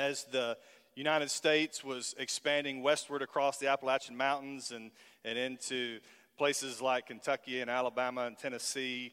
as the United States was expanding westward across the Appalachian Mountains and, and into places like Kentucky and Alabama and Tennessee,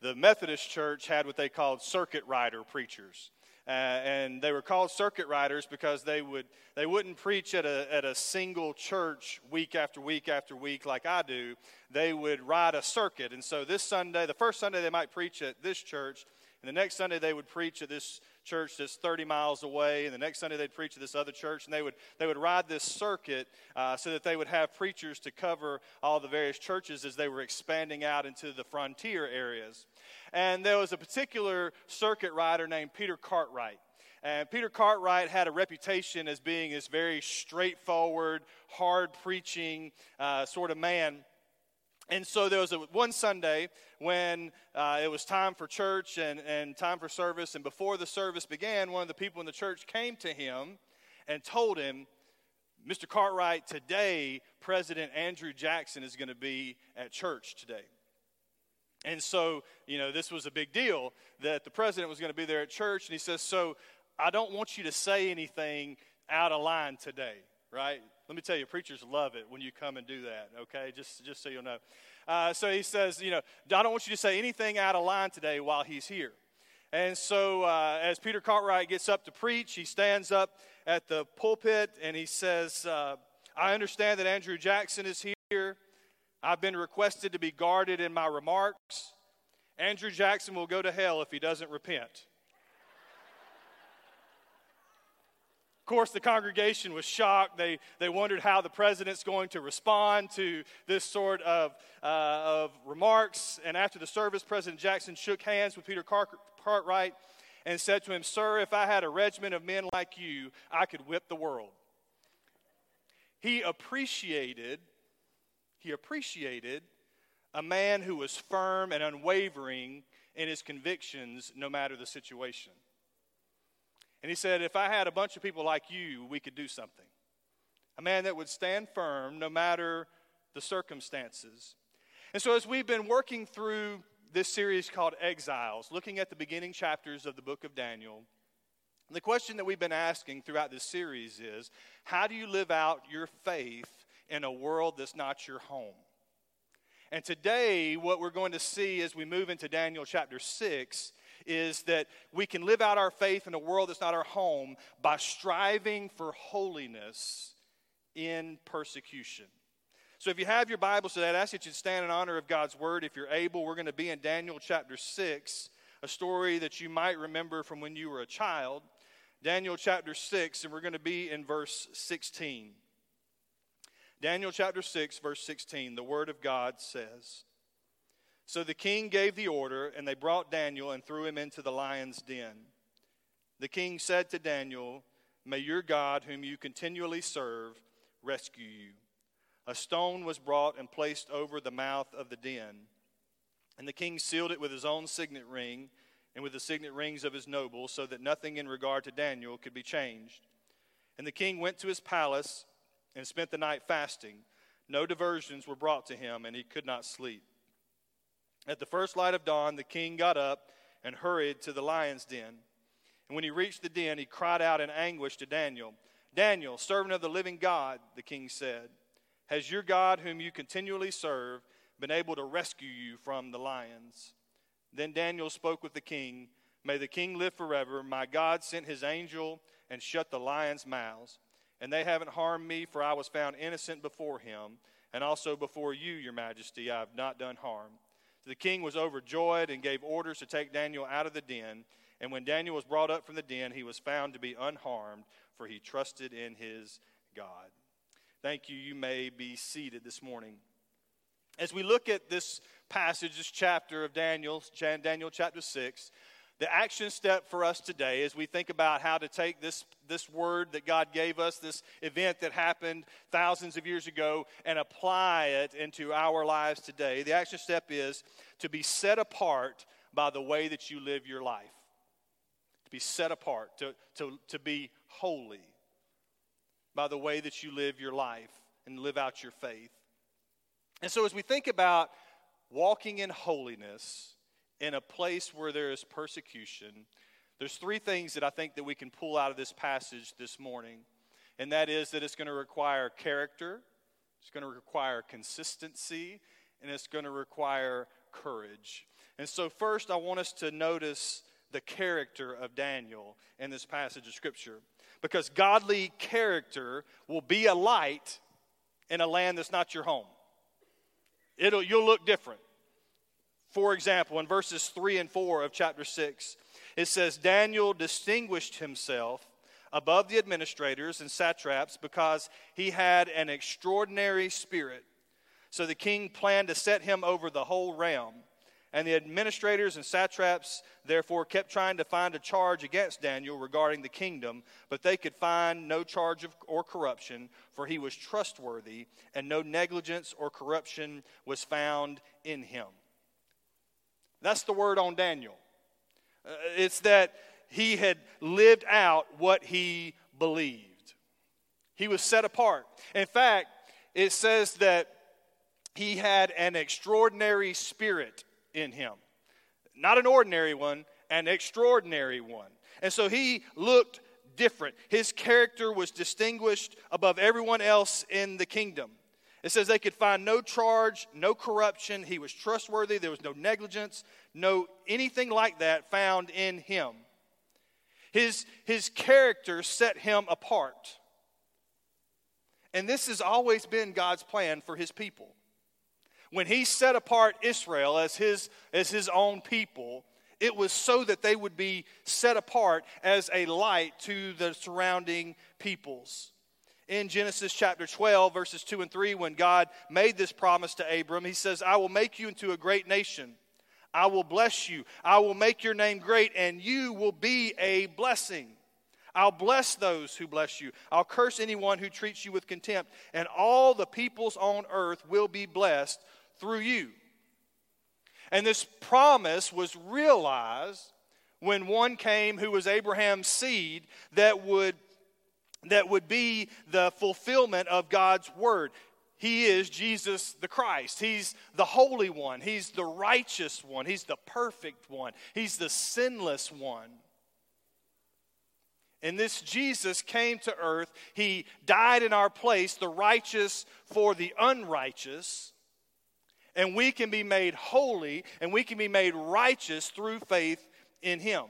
the Methodist Church had what they called circuit rider preachers. Uh, and they were called circuit riders because they would they wouldn't preach at a at a single church week after week after week like I do. They would ride a circuit, and so this Sunday, the first Sunday they might preach at this church, and the next Sunday they would preach at this church that's 30 miles away, and the next Sunday they'd preach at this other church, and they would they would ride this circuit uh, so that they would have preachers to cover all the various churches as they were expanding out into the frontier areas. And there was a particular circuit rider named Peter Cartwright. And Peter Cartwright had a reputation as being this very straightforward, hard preaching uh, sort of man. And so there was a, one Sunday when uh, it was time for church and, and time for service. And before the service began, one of the people in the church came to him and told him, Mr. Cartwright, today President Andrew Jackson is going to be at church today. And so, you know, this was a big deal that the president was going to be there at church. And he says, So I don't want you to say anything out of line today, right? Let me tell you, preachers love it when you come and do that, okay? Just, just so you'll know. Uh, so he says, You know, I don't want you to say anything out of line today while he's here. And so, uh, as Peter Cartwright gets up to preach, he stands up at the pulpit and he says, uh, I understand that Andrew Jackson is here. I've been requested to be guarded in my remarks. Andrew Jackson will go to hell if he doesn't repent. Of course, the congregation was shocked. They, they wondered how the president's going to respond to this sort of, uh, of remarks. And after the service, President Jackson shook hands with Peter Cartwright and said to him, Sir, if I had a regiment of men like you, I could whip the world. He appreciated he appreciated a man who was firm and unwavering in his convictions no matter the situation. And he said, If I had a bunch of people like you, we could do something. A man that would stand firm no matter the circumstances. And so, as we've been working through this series called Exiles, looking at the beginning chapters of the book of Daniel, the question that we've been asking throughout this series is how do you live out your faith in a world that's not your home. And today, what we're going to see as we move into Daniel chapter 6 is that we can live out our faith in a world that's not our home by striving for holiness in persecution. So, if you have your Bibles today, I'd ask you stand in honor of God's word. If you're able, we're going to be in Daniel chapter 6, a story that you might remember from when you were a child. Daniel chapter 6, and we're going to be in verse 16. Daniel chapter 6, verse 16, the word of God says So the king gave the order, and they brought Daniel and threw him into the lion's den. The king said to Daniel, May your God, whom you continually serve, rescue you. A stone was brought and placed over the mouth of the den. And the king sealed it with his own signet ring and with the signet rings of his nobles, so that nothing in regard to Daniel could be changed. And the king went to his palace and spent the night fasting. No diversions were brought to him, and he could not sleep. At the first light of dawn, the king got up and hurried to the lion's den. And when he reached the den, he cried out in anguish to Daniel Daniel, servant of the living God, the king said, Has your God, whom you continually serve, been able to rescue you from the lions? Then Daniel spoke with the king May the king live forever. My God sent his angel and shut the lions' mouths and they haven't harmed me, for I was found innocent before him, and also before you, your majesty, I have not done harm. The king was overjoyed and gave orders to take Daniel out of the den. And when Daniel was brought up from the den, he was found to be unharmed, for he trusted in his God. Thank you. You may be seated this morning. As we look at this passage, this chapter of Daniel, Daniel chapter 6, the action step for us today as we think about how to take this, this word that God gave us, this event that happened thousands of years ago, and apply it into our lives today. The action step is to be set apart by the way that you live your life. To be set apart, to, to, to be holy by the way that you live your life and live out your faith. And so, as we think about walking in holiness, in a place where there is persecution, There's three things that I think that we can pull out of this passage this morning, and that is that it's going to require character, it's going to require consistency, and it's going to require courage. And so, first, I want us to notice the character of Daniel in this passage of Scripture. Because godly character will be a light in a land that's not your home. It'll, you'll look different. For example, in verses 3 and 4 of chapter 6, it says, Daniel distinguished himself above the administrators and satraps because he had an extraordinary spirit. So the king planned to set him over the whole realm. And the administrators and satraps therefore kept trying to find a charge against Daniel regarding the kingdom, but they could find no charge of, or corruption, for he was trustworthy, and no negligence or corruption was found in him. That's the word on Daniel. Uh, it's that he had lived out what he believed. He was set apart. In fact, it says that he had an extraordinary spirit in him. Not an ordinary one, an extraordinary one. And so he looked different. His character was distinguished above everyone else in the kingdom. It says they could find no charge, no corruption. He was trustworthy. There was no negligence, no anything like that found in him. His, his character set him apart. And this has always been God's plan for his people. When he set apart Israel as his, as his own people, it was so that they would be set apart as a light to the surrounding peoples in Genesis chapter 12, verses 2 and 3, when God made this promise to Abram, he says, I will make you into a great nation. I will bless you. I will make your name great, and you will be a blessing. I'll bless those who bless you. I'll curse anyone who treats you with contempt, and all the peoples on earth will be blessed through you. And this promise was realized when one came who was Abraham's seed that would that would be the fulfillment of God's word. He is Jesus the Christ. He's the Holy One. He's the righteous one. He's the perfect one. He's the sinless one. And this Jesus came to earth. He died in our place, the righteous for the unrighteous. And we can be made holy and we can be made righteous through faith in Him.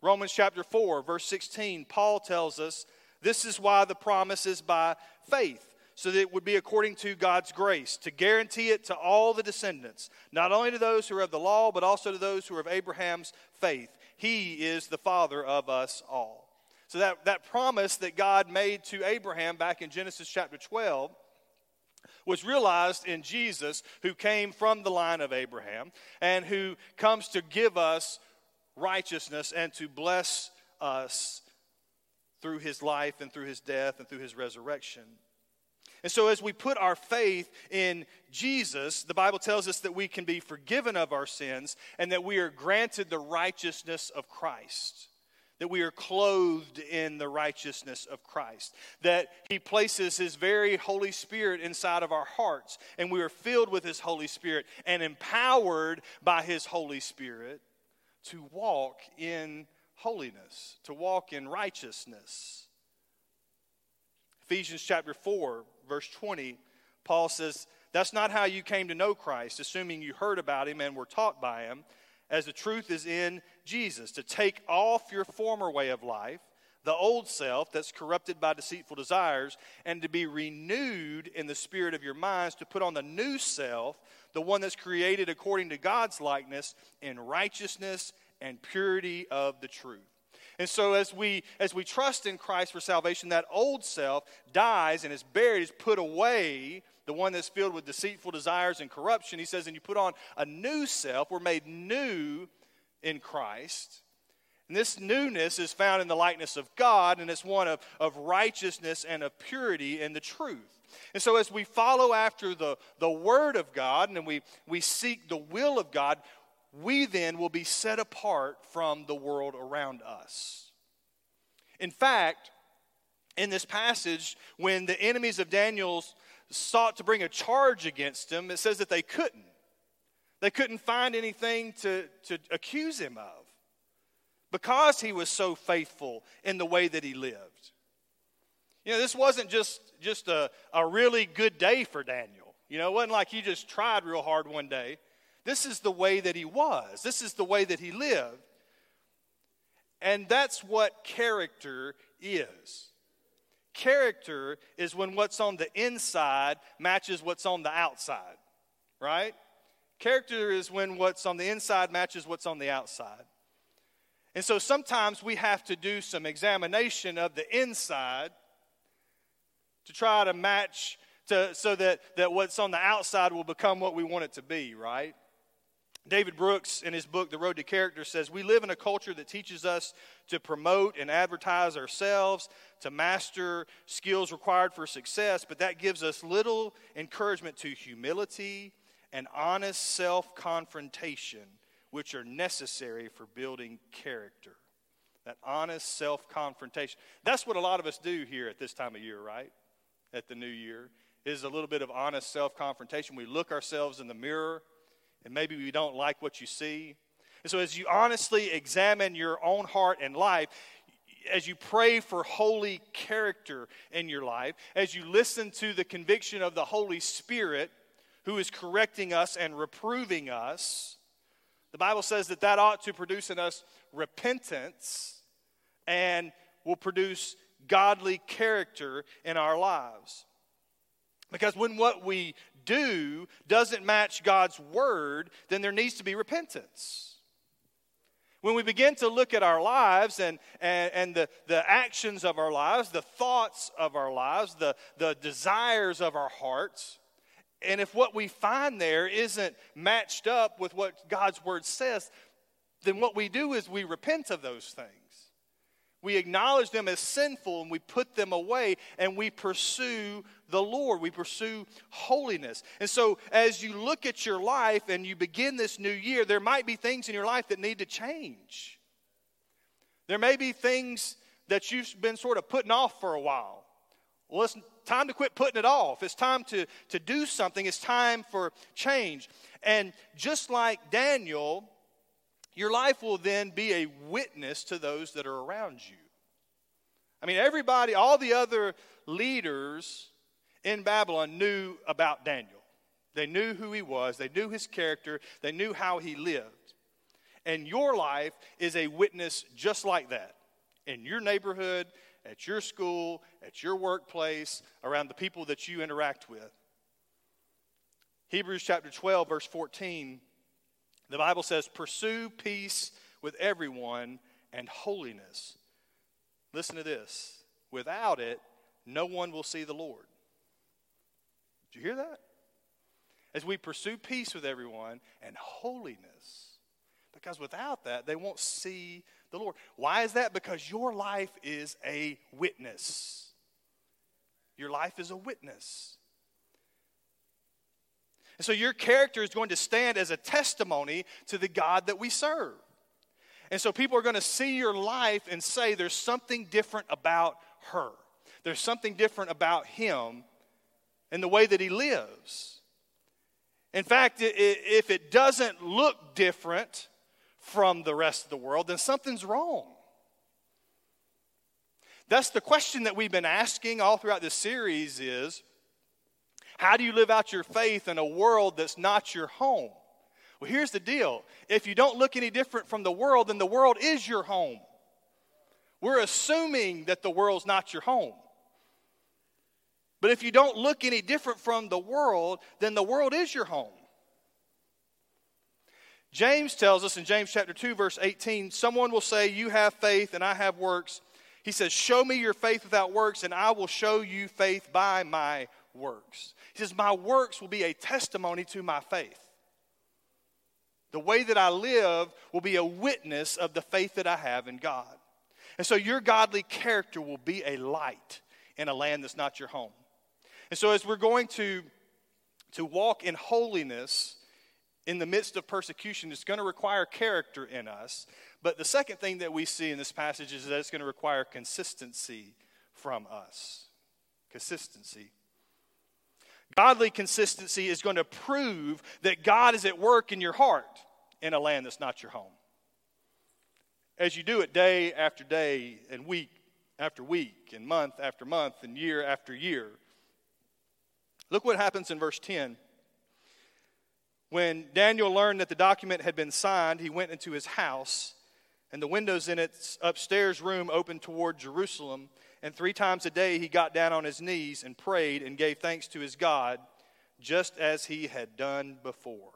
Romans chapter 4, verse 16, Paul tells us this is why the promise is by faith, so that it would be according to God's grace, to guarantee it to all the descendants, not only to those who are of the law, but also to those who are of Abraham's faith. He is the father of us all. So that, that promise that God made to Abraham back in Genesis chapter 12 was realized in Jesus, who came from the line of Abraham and who comes to give us righteousness and to bless us through his life and through his death and through his resurrection. And so, as we put our faith in Jesus, the Bible tells us that we can be forgiven of our sins and that we are granted the righteousness of Christ. That we are clothed in the righteousness of Christ. That He places His very Holy Spirit inside of our hearts, and we are filled with His Holy Spirit and empowered by His Holy Spirit to walk in holiness, to walk in righteousness. Ephesians chapter 4, verse 20, Paul says, That's not how you came to know Christ, assuming you heard about him and were taught by him, as the truth is in Jesus, to take off your former way of life, the old self that's corrupted by deceitful desires, and to be renewed in the spirit of your minds, to put on the new self the one that's created according to God's likeness in righteousness and purity of the truth. And so as we as we trust in Christ for salvation, that old self dies and is buried, is put away, the one that's filled with deceitful desires and corruption. He says, and you put on a new self. We're made new in Christ. And this newness is found in the likeness of God, and it's one of, of righteousness and of purity and the truth. And so, as we follow after the, the Word of God and we, we seek the will of God, we then will be set apart from the world around us. In fact, in this passage, when the enemies of Daniel sought to bring a charge against him, it says that they couldn't. They couldn't find anything to, to accuse him of. Because he was so faithful in the way that he lived. You know, this wasn't just, just a, a really good day for Daniel. You know, it wasn't like he just tried real hard one day. This is the way that he was, this is the way that he lived. And that's what character is. Character is when what's on the inside matches what's on the outside, right? Character is when what's on the inside matches what's on the outside. And so sometimes we have to do some examination of the inside to try to match to, so that, that what's on the outside will become what we want it to be, right? David Brooks, in his book, The Road to Character, says We live in a culture that teaches us to promote and advertise ourselves, to master skills required for success, but that gives us little encouragement to humility and honest self confrontation, which are necessary for building character. That honest self confrontation. That's what a lot of us do here at this time of year, right? At the new year, is a little bit of honest self confrontation. We look ourselves in the mirror and maybe we don't like what you see. And so, as you honestly examine your own heart and life, as you pray for holy character in your life, as you listen to the conviction of the Holy Spirit who is correcting us and reproving us, the Bible says that that ought to produce in us repentance and will produce godly character in our lives. Because when what we do doesn't match God's word, then there needs to be repentance. When we begin to look at our lives and, and, and the, the actions of our lives, the thoughts of our lives, the, the desires of our hearts, and if what we find there isn't matched up with what God's word says, then what we do is we repent of those things. We acknowledge them as sinful and we put them away and we pursue the Lord. We pursue holiness. And so, as you look at your life and you begin this new year, there might be things in your life that need to change. There may be things that you've been sort of putting off for a while. Well, it's time to quit putting it off. It's time to, to do something. It's time for change. And just like Daniel, your life will then be a witness to those that are around you. I mean, everybody, all the other leaders in Babylon knew about Daniel. They knew who he was, they knew his character, they knew how he lived. And your life is a witness just like that in your neighborhood, at your school, at your workplace, around the people that you interact with. Hebrews chapter 12, verse 14 the Bible says, pursue peace with everyone and holiness. Listen to this. Without it, no one will see the Lord. Did you hear that? As we pursue peace with everyone and holiness, because without that, they won't see the Lord. Why is that? Because your life is a witness. Your life is a witness. And so your character is going to stand as a testimony to the God that we serve. And so people are going to see your life and say, there's something different about her. There's something different about him and the way that he lives. In fact, if it doesn't look different from the rest of the world, then something's wrong. That's the question that we've been asking all throughout this series is how do you live out your faith in a world that's not your home? Well, here's the deal if you don't look any different from the world, then the world is your home. We're assuming that the world's not your home. But if you don't look any different from the world, then the world is your home. James tells us in James chapter 2 verse 18, someone will say, "You have faith and I have works." He says, "Show me your faith without works and I will show you faith by my works." He says, My works will be a testimony to my faith. The way that I live will be a witness of the faith that I have in God. And so your godly character will be a light in a land that's not your home. And so as we're going to, to walk in holiness in the midst of persecution, it's going to require character in us. But the second thing that we see in this passage is that it's going to require consistency from us. Consistency. Godly consistency is going to prove that God is at work in your heart in a land that's not your home. as you do it day after day and week after week and month after month and year after year. Look what happens in verse 10. When Daniel learned that the document had been signed, he went into his house, and the windows in its upstairs room opened toward Jerusalem. And three times a day he got down on his knees and prayed and gave thanks to his God, just as he had done before.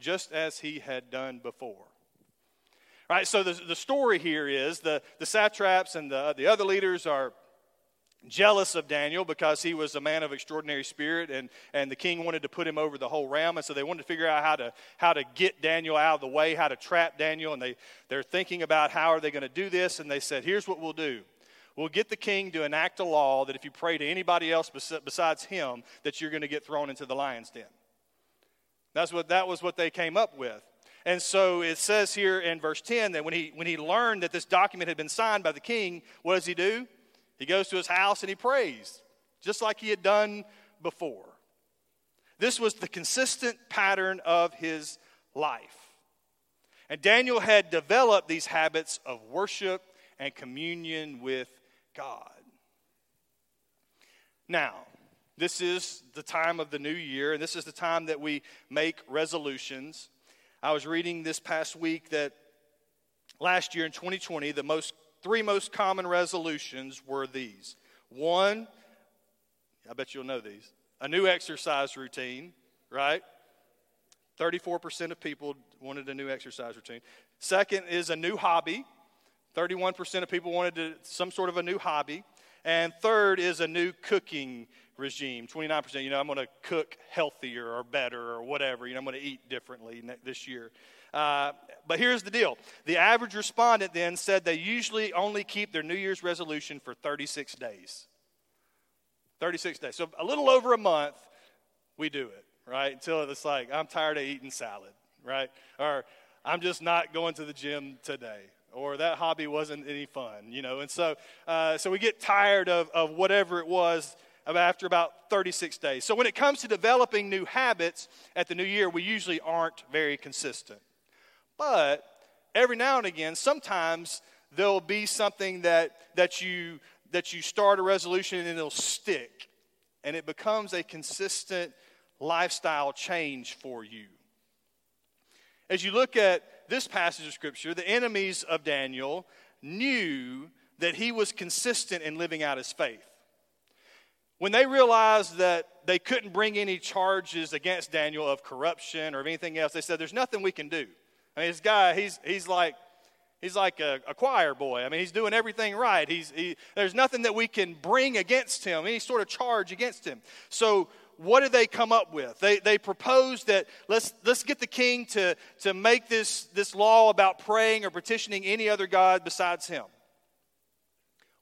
Just as he had done before. Right. so the, the story here is the, the satraps and the, the other leaders are jealous of Daniel because he was a man of extraordinary spirit and, and the king wanted to put him over the whole realm. And so they wanted to figure out how to, how to get Daniel out of the way, how to trap Daniel. And they, they're thinking about how are they going to do this. And they said, here's what we'll do. We'll get the king to enact a law that if you pray to anybody else besides him, that you're going to get thrown into the lion's den. That's what, that was what they came up with. And so it says here in verse 10 that when he, when he learned that this document had been signed by the king, what does he do? He goes to his house and he prays, just like he had done before. This was the consistent pattern of his life. And Daniel had developed these habits of worship and communion with God. Now, this is the time of the new year, and this is the time that we make resolutions. I was reading this past week that last year in 2020, the most three most common resolutions were these one, I bet you'll know these, a new exercise routine, right? 34% of people wanted a new exercise routine. Second is a new hobby. 31% of people wanted to, some sort of a new hobby. And third is a new cooking regime. 29%, you know, I'm going to cook healthier or better or whatever. You know, I'm going to eat differently this year. Uh, but here's the deal the average respondent then said they usually only keep their New Year's resolution for 36 days. 36 days. So a little over a month, we do it, right? Until it's like, I'm tired of eating salad, right? Or I'm just not going to the gym today. Or that hobby wasn't any fun, you know. And so, uh, so we get tired of, of whatever it was after about 36 days. So when it comes to developing new habits at the new year, we usually aren't very consistent. But every now and again, sometimes there'll be something that, that, you, that you start a resolution and it'll stick. And it becomes a consistent lifestyle change for you. As you look at this passage of Scripture, the enemies of Daniel knew that he was consistent in living out his faith. When they realized that they couldn't bring any charges against Daniel of corruption or of anything else, they said, There's nothing we can do. I mean, this guy, he's, he's like, he's like a, a choir boy. I mean, he's doing everything right. He's, he, there's nothing that we can bring against him, any sort of charge against him. So, what did they come up with? They, they proposed that let's, let's get the king to, to make this, this law about praying or petitioning any other God besides him.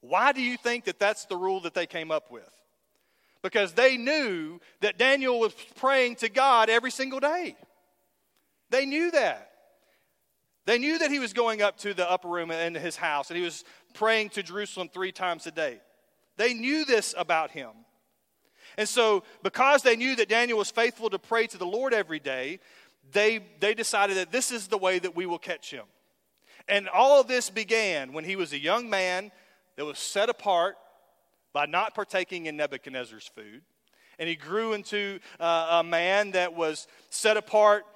Why do you think that that's the rule that they came up with? Because they knew that Daniel was praying to God every single day. They knew that. They knew that he was going up to the upper room in his house and he was praying to Jerusalem three times a day. They knew this about him. And so, because they knew that Daniel was faithful to pray to the Lord every day, they, they decided that this is the way that we will catch him. And all of this began when he was a young man that was set apart by not partaking in Nebuchadnezzar's food. And he grew into uh, a man that was set apart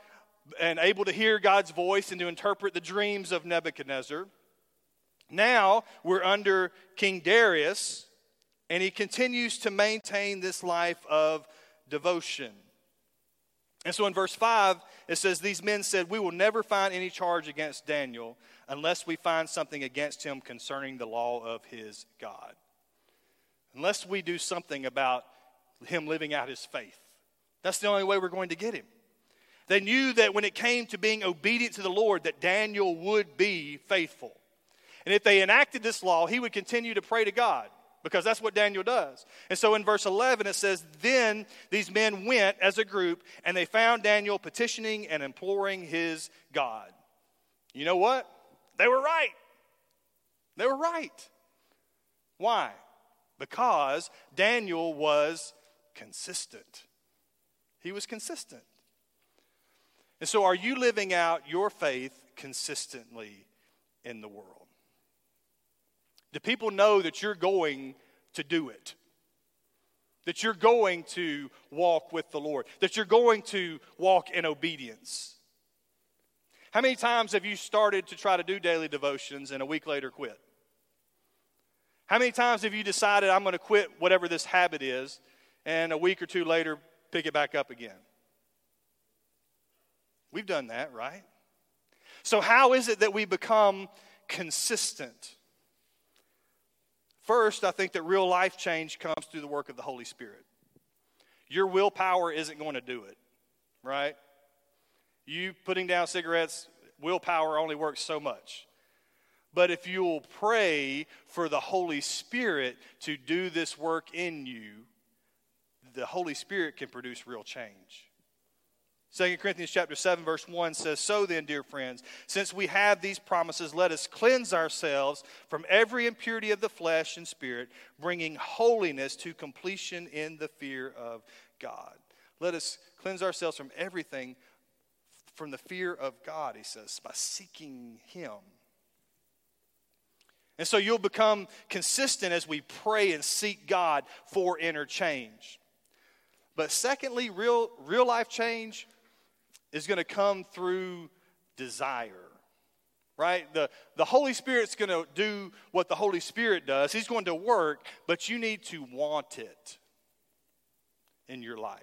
and able to hear God's voice and to interpret the dreams of Nebuchadnezzar. Now we're under King Darius, and he continues to maintain this life of devotion. And so in verse 5, it says, These men said, We will never find any charge against Daniel unless we find something against him concerning the law of his God. Unless we do something about him living out his faith. That's the only way we're going to get him. They knew that when it came to being obedient to the Lord, that Daniel would be faithful. And if they enacted this law, he would continue to pray to God because that's what Daniel does. And so in verse 11, it says, Then these men went as a group and they found Daniel petitioning and imploring his God. You know what? They were right. They were right. Why? Because Daniel was consistent. He was consistent. And so, are you living out your faith consistently in the world? Do people know that you're going to do it? That you're going to walk with the Lord? That you're going to walk in obedience? How many times have you started to try to do daily devotions and a week later quit? How many times have you decided, I'm going to quit whatever this habit is, and a week or two later pick it back up again? We've done that, right? So, how is it that we become consistent? First, I think that real life change comes through the work of the Holy Spirit. Your willpower isn't going to do it, right? You putting down cigarettes, willpower only works so much. But if you'll pray for the Holy Spirit to do this work in you, the Holy Spirit can produce real change. 2 Corinthians chapter 7 verse 1 says, "So then, dear friends, since we have these promises, let us cleanse ourselves from every impurity of the flesh and spirit, bringing holiness to completion in the fear of God." Let us cleanse ourselves from everything from the fear of God, he says, by seeking him. And so you'll become consistent as we pray and seek God for inner change. But secondly, real, real life change is going to come through desire. Right? The, the Holy Spirit's going to do what the Holy Spirit does. He's going to work, but you need to want it in your life.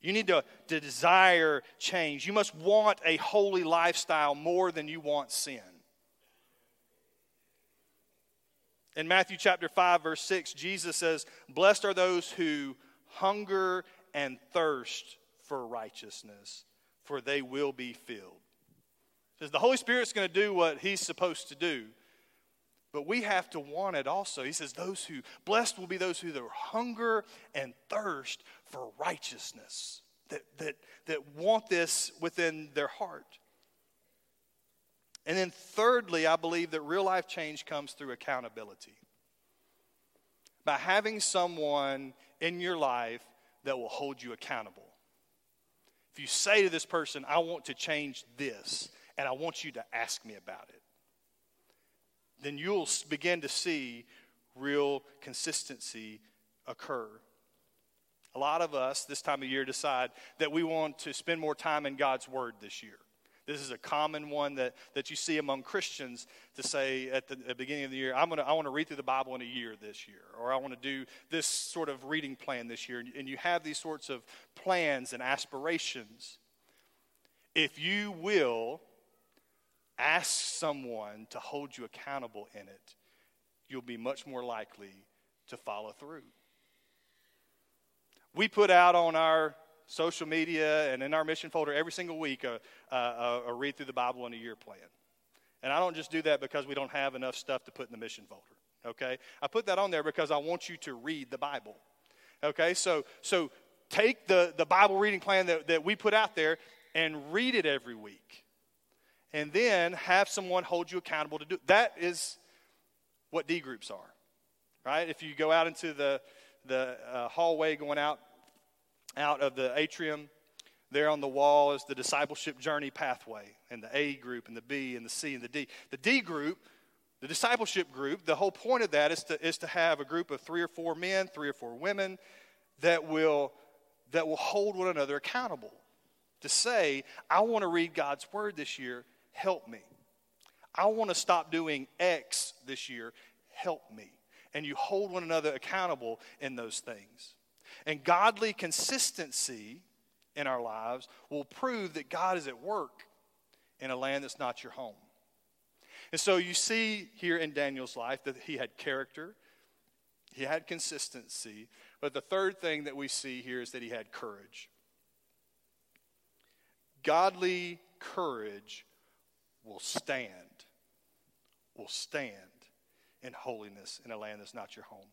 You need to, to desire change. You must want a holy lifestyle more than you want sin. In Matthew chapter 5, verse 6, Jesus says, Blessed are those who hunger and thirst for righteousness, for they will be filled. says the Holy Spirit's going to do what he's supposed to do, but we have to want it also. He says, Those who, blessed will be those who hunger and thirst for righteousness, that, that, that want this within their heart. And then, thirdly, I believe that real life change comes through accountability. By having someone in your life that will hold you accountable. If you say to this person, I want to change this, and I want you to ask me about it, then you'll begin to see real consistency occur. A lot of us this time of year decide that we want to spend more time in God's Word this year. This is a common one that, that you see among Christians to say at the, at the beginning of the year, I'm gonna, I want to read through the Bible in a year this year, or I want to do this sort of reading plan this year. And you have these sorts of plans and aspirations. If you will ask someone to hold you accountable in it, you'll be much more likely to follow through. We put out on our social media and in our mission folder every single week a, a, a, read through the Bible in a year plan. And I don't just do that because we don't have enough stuff to put in the mission folder. Okay? I put that on there because I want you to read the Bible. Okay? So so take the, the Bible reading plan that, that we put out there and read it every week. And then have someone hold you accountable to do. That is what D groups are. Right? If you go out into the the uh, hallway going out out of the atrium. There on the wall is the discipleship journey pathway, and the A group, and the B, and the C, and the D. The D group, the discipleship group, the whole point of that is to, is to have a group of three or four men, three or four women that will, that will hold one another accountable. To say, I want to read God's word this year, help me. I want to stop doing X this year, help me. And you hold one another accountable in those things. And godly consistency in our lives will prove that God is at work in a land that's not your home. And so you see here in Daniel's life that he had character, he had consistency, but the third thing that we see here is that he had courage. Godly courage will stand, will stand in holiness in a land that's not your home.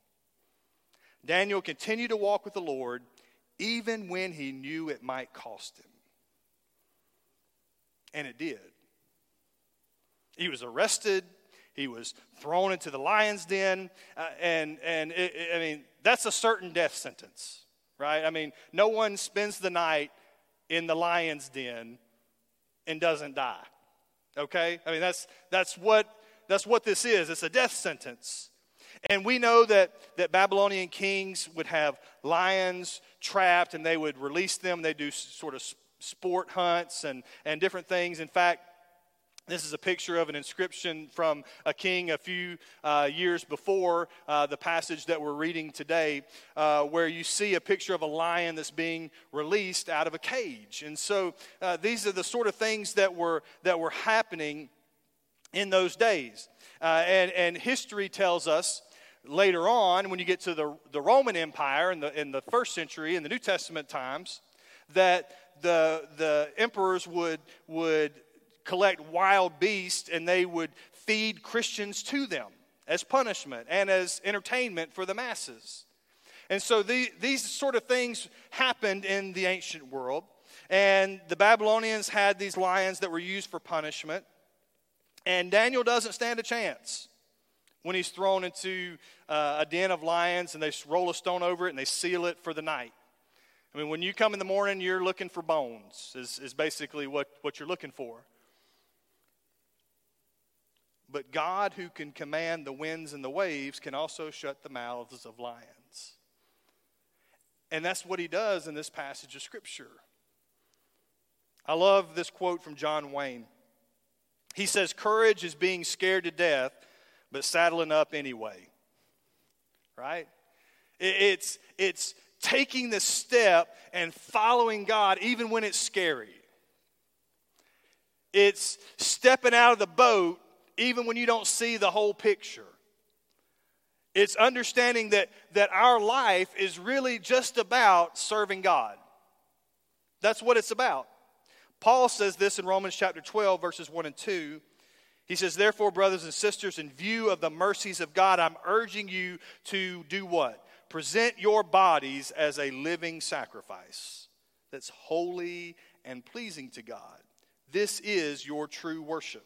Daniel continued to walk with the Lord even when he knew it might cost him. And it did. He was arrested. He was thrown into the lion's den. Uh, and and it, it, I mean, that's a certain death sentence, right? I mean, no one spends the night in the lion's den and doesn't die. Okay? I mean, that's, that's, what, that's what this is. It's a death sentence. And we know that, that Babylonian kings would have lions trapped and they would release them. They do sort of sport hunts and, and different things. In fact, this is a picture of an inscription from a king a few uh, years before uh, the passage that we're reading today, uh, where you see a picture of a lion that's being released out of a cage. And so uh, these are the sort of things that were, that were happening in those days. Uh, and, and history tells us later on, when you get to the, the Roman Empire in the, in the first century, in the New Testament times, that the, the emperors would, would collect wild beasts and they would feed Christians to them as punishment and as entertainment for the masses. And so the, these sort of things happened in the ancient world. And the Babylonians had these lions that were used for punishment. And Daniel doesn't stand a chance when he's thrown into uh, a den of lions and they roll a stone over it and they seal it for the night. I mean, when you come in the morning, you're looking for bones, is, is basically what, what you're looking for. But God, who can command the winds and the waves, can also shut the mouths of lions. And that's what he does in this passage of Scripture. I love this quote from John Wayne. He says, Courage is being scared to death but saddling up anyway. Right? It's, it's taking the step and following God even when it's scary. It's stepping out of the boat even when you don't see the whole picture. It's understanding that, that our life is really just about serving God. That's what it's about. Paul says this in Romans chapter 12, verses 1 and 2. He says, Therefore, brothers and sisters, in view of the mercies of God, I'm urging you to do what? Present your bodies as a living sacrifice that's holy and pleasing to God. This is your true worship.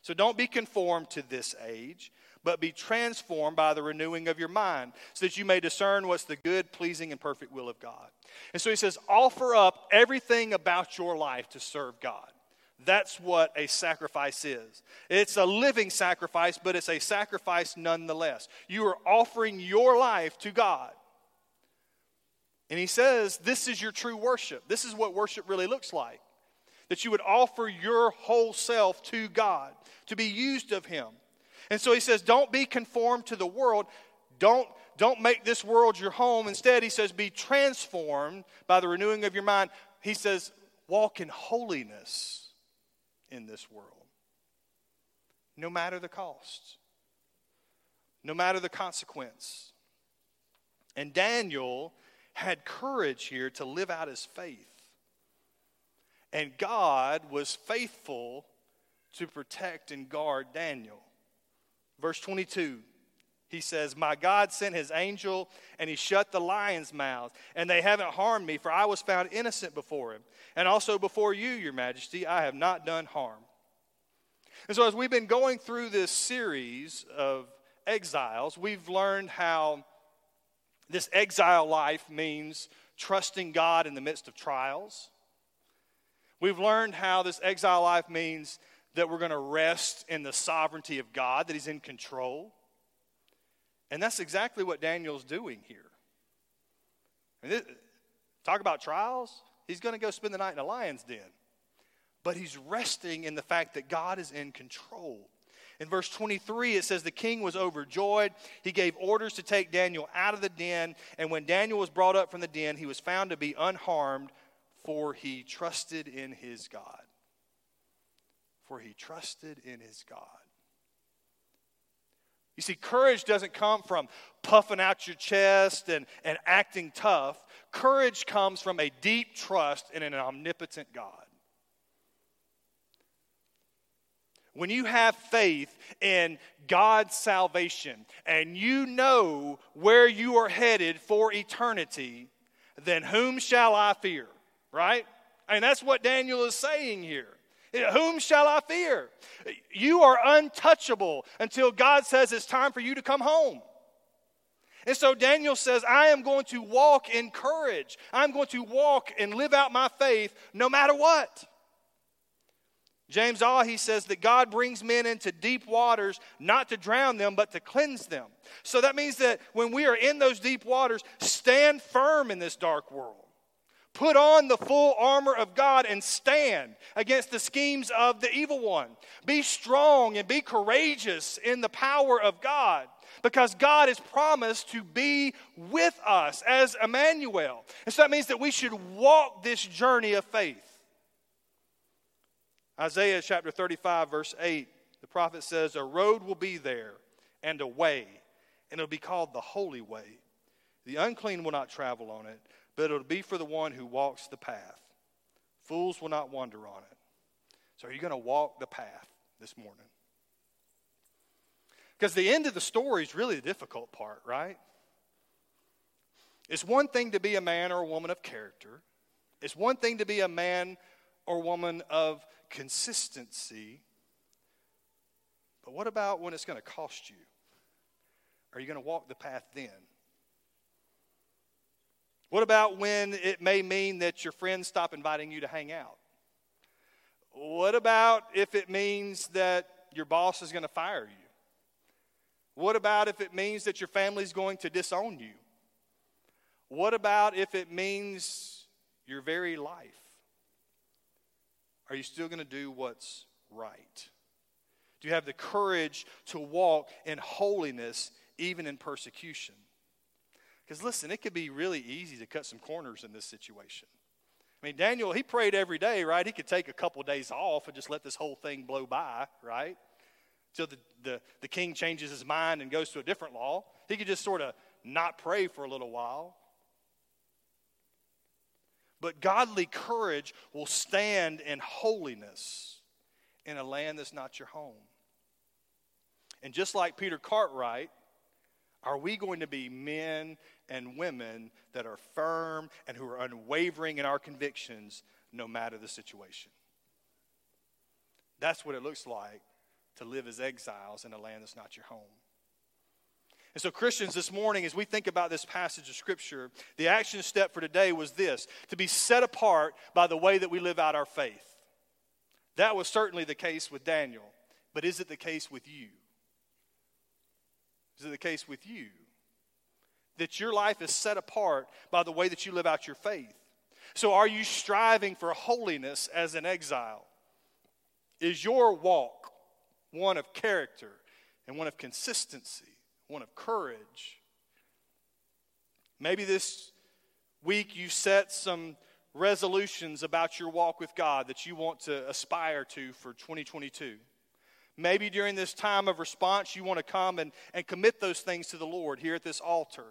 So don't be conformed to this age, but be transformed by the renewing of your mind, so that you may discern what's the good, pleasing, and perfect will of God. And so he says, offer up everything about your life to serve God. That's what a sacrifice is. It's a living sacrifice, but it's a sacrifice nonetheless. You are offering your life to God. And he says, This is your true worship. This is what worship really looks like. That you would offer your whole self to God, to be used of Him. And so he says, Don't be conformed to the world. Don't, don't make this world your home. Instead, he says, Be transformed by the renewing of your mind. He says, Walk in holiness in this world. No matter the cost, no matter the consequence. And Daniel had courage here to live out his faith. And God was faithful to protect and guard Daniel. Verse 22 he says, My God sent his angel and he shut the lion's mouth, and they haven't harmed me, for I was found innocent before him. And also before you, your majesty, I have not done harm. And so, as we've been going through this series of exiles, we've learned how this exile life means trusting God in the midst of trials. We've learned how this exile life means that we're going to rest in the sovereignty of God, that He's in control. And that's exactly what Daniel's doing here. this, talk about trials. He's going to go spend the night in a lion's den. But he's resting in the fact that God is in control. In verse 23, it says, The king was overjoyed. He gave orders to take Daniel out of the den. And when Daniel was brought up from the den, he was found to be unharmed, for he trusted in his God. For he trusted in his God. You see, courage doesn't come from puffing out your chest and, and acting tough. Courage comes from a deep trust in an omnipotent God. When you have faith in God's salvation and you know where you are headed for eternity, then whom shall I fear? Right? I mean, that's what Daniel is saying here. Whom shall I fear? You are untouchable until God says it's time for you to come home. And so Daniel says, I am going to walk in courage. I'm going to walk and live out my faith no matter what. James Ah, he says that God brings men into deep waters not to drown them, but to cleanse them. So that means that when we are in those deep waters, stand firm in this dark world. Put on the full armor of God and stand against the schemes of the evil one. Be strong and be courageous in the power of God because God has promised to be with us as Emmanuel. And so that means that we should walk this journey of faith. Isaiah chapter 35, verse 8, the prophet says, A road will be there and a way, and it'll be called the holy way. The unclean will not travel on it, but it'll be for the one who walks the path. Fools will not wander on it. So, are you going to walk the path this morning? Because the end of the story is really the difficult part, right? It's one thing to be a man or a woman of character, it's one thing to be a man or woman of consistency. But what about when it's going to cost you? Are you going to walk the path then? What about when it may mean that your friends stop inviting you to hang out? What about if it means that your boss is going to fire you? What about if it means that your family is going to disown you? What about if it means your very life? Are you still going to do what's right? Do you have the courage to walk in holiness even in persecution? Because listen, it could be really easy to cut some corners in this situation. I mean, Daniel, he prayed every day, right? He could take a couple days off and just let this whole thing blow by, right? Till the, the, the king changes his mind and goes to a different law. He could just sort of not pray for a little while. But godly courage will stand in holiness in a land that's not your home. And just like Peter Cartwright, are we going to be men and women that are firm and who are unwavering in our convictions no matter the situation? That's what it looks like to live as exiles in a land that's not your home. And so, Christians, this morning, as we think about this passage of Scripture, the action step for today was this to be set apart by the way that we live out our faith. That was certainly the case with Daniel, but is it the case with you? Is it the case with you? That your life is set apart by the way that you live out your faith. So, are you striving for holiness as an exile? Is your walk one of character and one of consistency? one of courage. Maybe this week you set some resolutions about your walk with God that you want to aspire to for 2022. Maybe during this time of response, you want to come and, and commit those things to the Lord here at this altar.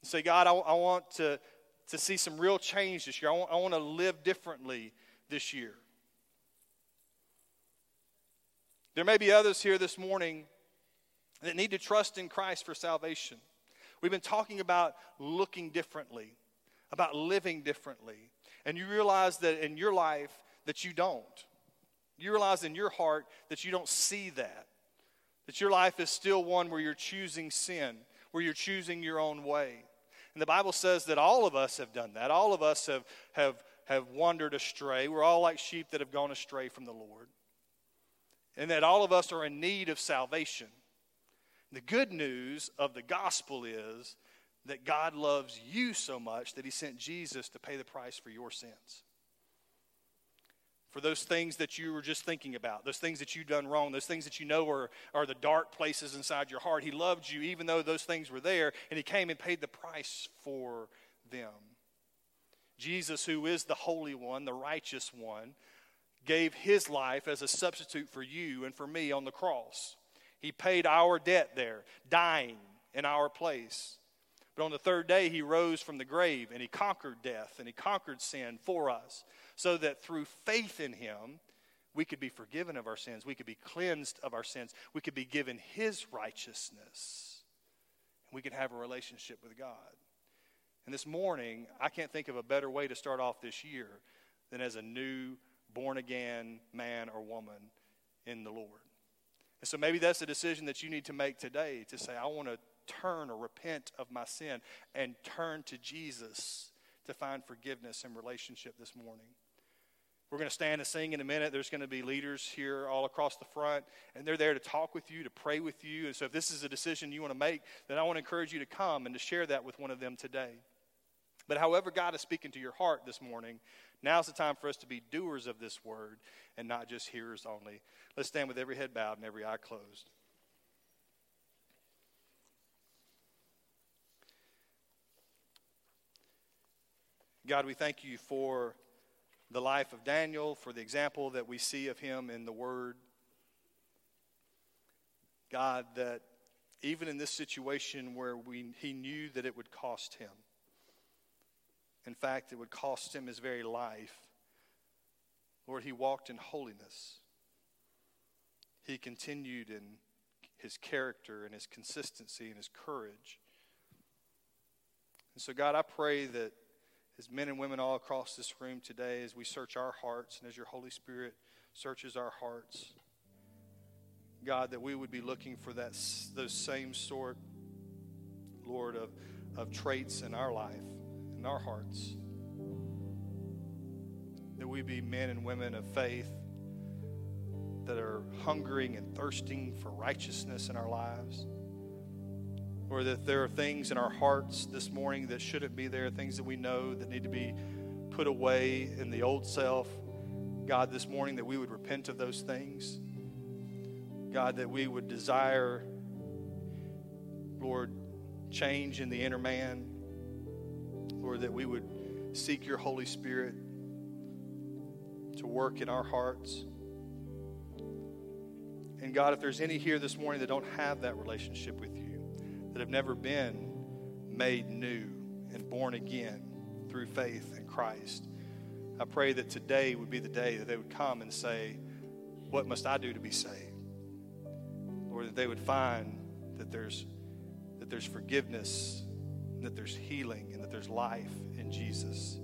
And say, God, I, I want to, to see some real change this year. I want, I want to live differently this year. There may be others here this morning that need to trust in Christ for salvation. We've been talking about looking differently, about living differently. And you realize that in your life that you don't. You realize in your heart that you don't see that. That your life is still one where you're choosing sin, where you're choosing your own way. And the Bible says that all of us have done that. All of us have, have, have wandered astray. We're all like sheep that have gone astray from the Lord. And that all of us are in need of salvation. The good news of the gospel is that God loves you so much that he sent Jesus to pay the price for your sins. For those things that you were just thinking about, those things that you've done wrong, those things that you know are, are the dark places inside your heart, he loved you even though those things were there, and he came and paid the price for them. Jesus, who is the Holy One, the righteous one, gave his life as a substitute for you and for me on the cross. He paid our debt there, dying in our place. But on the third day, he rose from the grave and he conquered death and he conquered sin for us, so that through faith in him, we could be forgiven of our sins, we could be cleansed of our sins, we could be given his righteousness, and we could have a relationship with God. And this morning, I can't think of a better way to start off this year than as a new born again man or woman in the Lord. And so maybe that's a decision that you need to make today to say, I want to turn or repent of my sin and turn to Jesus to find forgiveness and relationship this morning. We're going to stand and sing in a minute. There's going to be leaders here all across the front, and they're there to talk with you, to pray with you. And so, if this is a decision you want to make, then I want to encourage you to come and to share that with one of them today. But however God is speaking to your heart this morning, now's the time for us to be doers of this word and not just hearers only. Let's stand with every head bowed and every eye closed. God, we thank you for the life of Daniel, for the example that we see of him in the Word. God, that even in this situation where we, he knew that it would cost him, in fact, it would cost him his very life, Lord, he walked in holiness. He continued in his character and his consistency and his courage. And so, God, I pray that as men and women all across this room today, as we search our hearts and as your Holy Spirit searches our hearts, God, that we would be looking for that, those same sort, Lord, of, of traits in our life, in our hearts. That we be men and women of faith that are hungering and thirsting for righteousness in our lives or that there are things in our hearts this morning that shouldn't be there, things that we know that need to be put away in the old self. God, this morning, that we would repent of those things. God, that we would desire, Lord, change in the inner man. Lord, that we would seek your Holy Spirit to work in our hearts. And God, if there's any here this morning that don't have that relationship with that have never been made new and born again through faith in Christ. I pray that today would be the day that they would come and say, What must I do to be saved? Or that they would find that there's, that there's forgiveness, that there's healing, and that there's life in Jesus.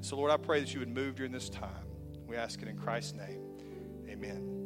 So, Lord, I pray that you would move during this time. We ask it in Christ's name. Amen.